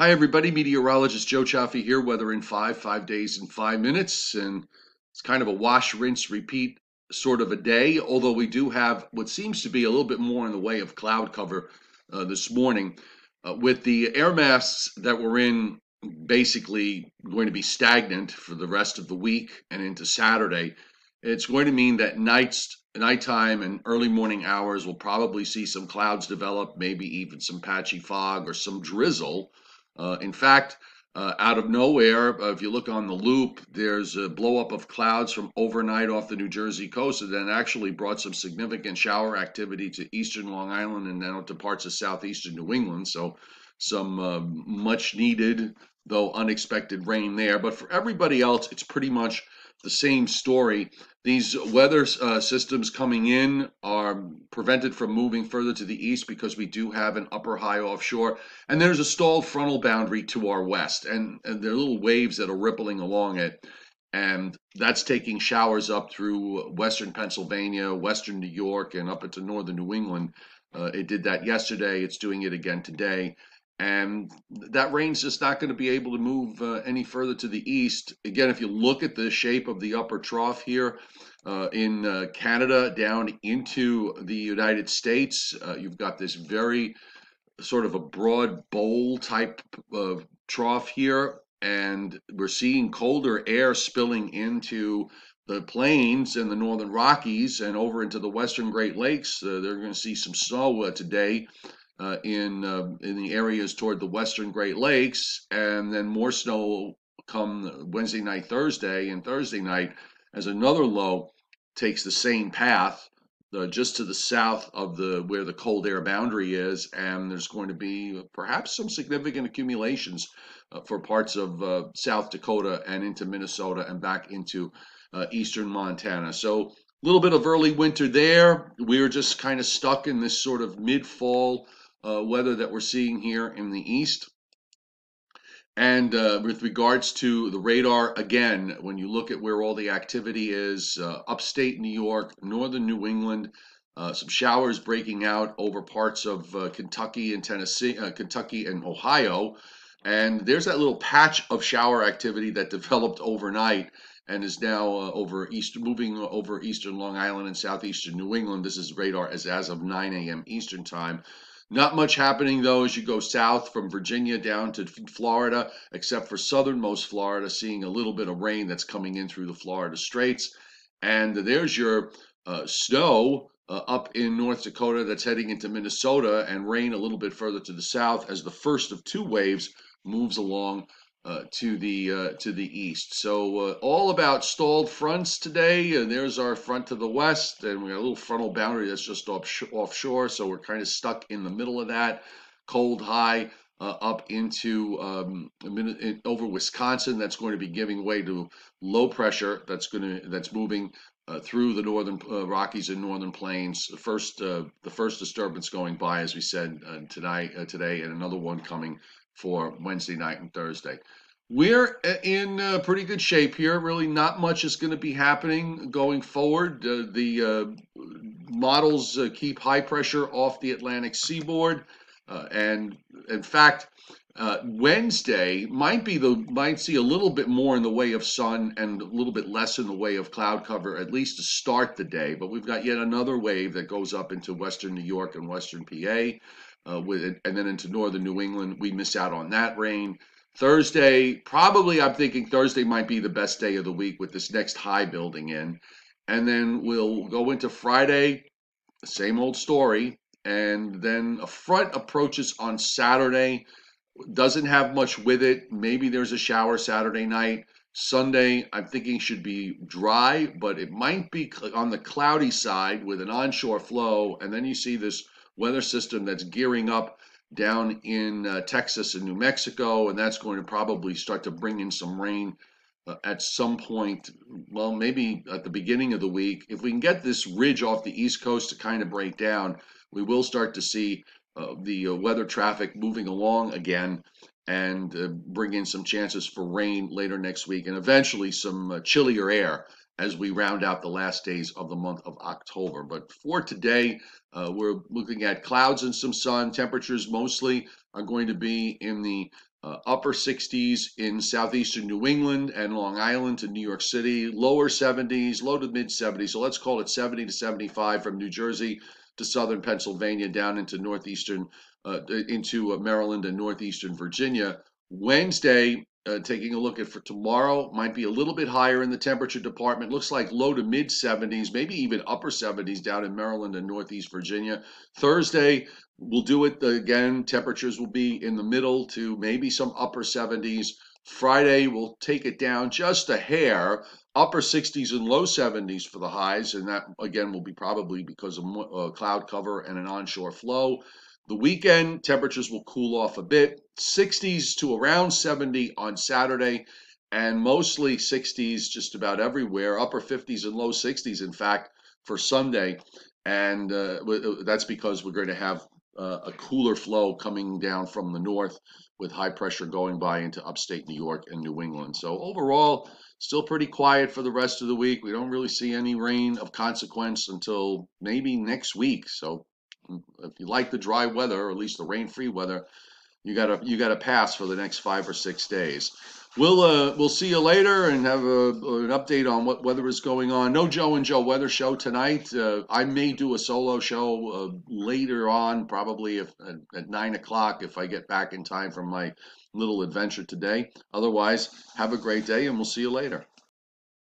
Hi, everybody. Meteorologist Joe Cioffi here. Weather in five, five days in five minutes. And it's kind of a wash, rinse, repeat sort of a day, although we do have what seems to be a little bit more in the way of cloud cover uh, this morning. Uh, with the air mass that we're in basically going to be stagnant for the rest of the week and into Saturday, it's going to mean that nights, nighttime and early morning hours will probably see some clouds develop, maybe even some patchy fog or some drizzle. Uh, in fact, uh, out of nowhere, uh, if you look on the loop, there's a blowup of clouds from overnight off the New Jersey coast and then actually brought some significant shower activity to eastern Long Island and then to parts of southeastern New England. So, some much needed, though unexpected rain there. But for everybody else, it's pretty much the same story. These weather uh, systems coming in are prevented from moving further to the east because we do have an upper high offshore, and there's a stalled frontal boundary to our west, and, and there are little waves that are rippling along it. And that's taking showers up through western Pennsylvania, western New York, and up into northern New England. Uh, it did that yesterday. It's doing it again today and that rain's just not going to be able to move uh, any further to the east. Again, if you look at the shape of the upper trough here uh, in uh, Canada down into the United States, uh, you've got this very sort of a broad bowl type of trough here, and we're seeing colder air spilling into the plains and the northern Rockies and over into the western Great Lakes. Uh, they're going to see some snow uh, today uh, in uh, in the areas toward the western Great Lakes, and then more snow come Wednesday night, Thursday, and Thursday night as another low takes the same path. Uh, just to the south of the where the cold air boundary is, and there's going to be perhaps some significant accumulations uh, for parts of uh, South Dakota and into Minnesota and back into eastern Montana. So a little bit of early winter there. We're just kind of stuck in this sort of mid-fall uh, weather that we're seeing here in the east. And uh, with regards to the radar, again, when you look at where all the activity is, uh, upstate New York, northern New England, uh, some showers breaking out over parts of uh, Kentucky and Tennessee, uh, Kentucky and Ohio. And there's that little patch of shower activity that developed overnight and is now uh, over east, moving over eastern Long Island and southeastern New England. This is radar as as of 9 a.m. Eastern time. Not much happening though as you go south from Virginia down to Florida, except for southernmost Florida, seeing a little bit of rain that's coming in through the Florida Straits. And there's your uh, snow uh, up in North Dakota that's heading into Minnesota, and rain a little bit further to the south as the first of two waves moves along uh, to the uh, to the east. So uh, all about stalled fronts today. And there's our front to the west, and we got a little frontal boundary that's just off offshore. So we're kind of stuck in the middle of that cold high. Uh, up into um, minute, over Wisconsin, that's going to be giving way to low pressure. That's going to that's moving uh, through the northern Rockies and northern plains. The first, the first disturbance going by, as we said tonight, today, and another one coming for Wednesday night and Thursday. We're uh, in uh, pretty good shape here. Really, not much is going to be happening going forward. Uh, the uh, models uh, keep high pressure off the Atlantic seaboard, uh, and in fact, Wednesday might be the might see a little bit more in the way of sun and a little bit less in the way of cloud cover, at least to start the day. But we've got yet another wave that goes up into western New York and western PA uh, with and then into northern New England. We miss out on that rain. Thursday, probably I'm thinking Thursday might be the best day of the week with this next high building in. And then we'll go into Friday, same old story. And then a front approaches on Saturday, doesn't have much with it. Maybe there's a shower Saturday night. Sunday, I'm thinking should be dry, but it might be on the cloudy side with an onshore flow. And then you see this weather system that's gearing up down in uh, Texas and New Mexico, and that's going to probably start to bring in some rain uh, at some point. Well, maybe at the beginning of the week. If we can get this ridge off the East Coast to kind of break down, we will start to see uh, the uh, weather traffic moving along again and uh, bring in some chances for rain later next week and eventually some uh, chillier air as we round out the last days of the month of October. But for today, uh, we're looking at clouds and some sun. Temperatures mostly are going to be in the uh, upper 60s in southeastern New England and Long Island to New York City, lower 70s, low to mid 70s. So let's call it 70 to 75 from New Jersey to southern Pennsylvania down into northeastern, uh, into uh, Maryland and northeastern Virginia. Wednesday, uh, taking a look at for tomorrow, might be a little bit higher in the temperature department. Looks like low to mid 70s, maybe even upper 70s down in Maryland and Northeast Virginia. Thursday, we'll do it again. Temperatures will be in the middle to maybe some upper 70s. Friday, we'll take it down just a hair, upper 60s and low 70s for the highs. And that, again, will be probably because of uh, cloud cover and an onshore flow. The weekend temperatures will cool off a bit, 60s to around 70 on Saturday, and mostly 60s just about everywhere, upper 50s and low 60s, in fact, for Sunday. And uh, uh that's because we're going to have uh, a cooler flow coming down from the north with high pressure going by into upstate New York and New England. So overall, still pretty quiet for the rest of the week. We don't really see any rain of consequence until maybe next week. So if you like the dry weather, or at least the rain-free weather, you gotta you gotta pass for the next five or six days. We'll uh, we'll see you later and have a, an update on what weather is going on. No Joe and Joe weather show tonight. Uh, I may do a solo show uh, later on, probably if, at nine o'clock if I get back in time from my little adventure today. Otherwise, have a great day and we'll see you later.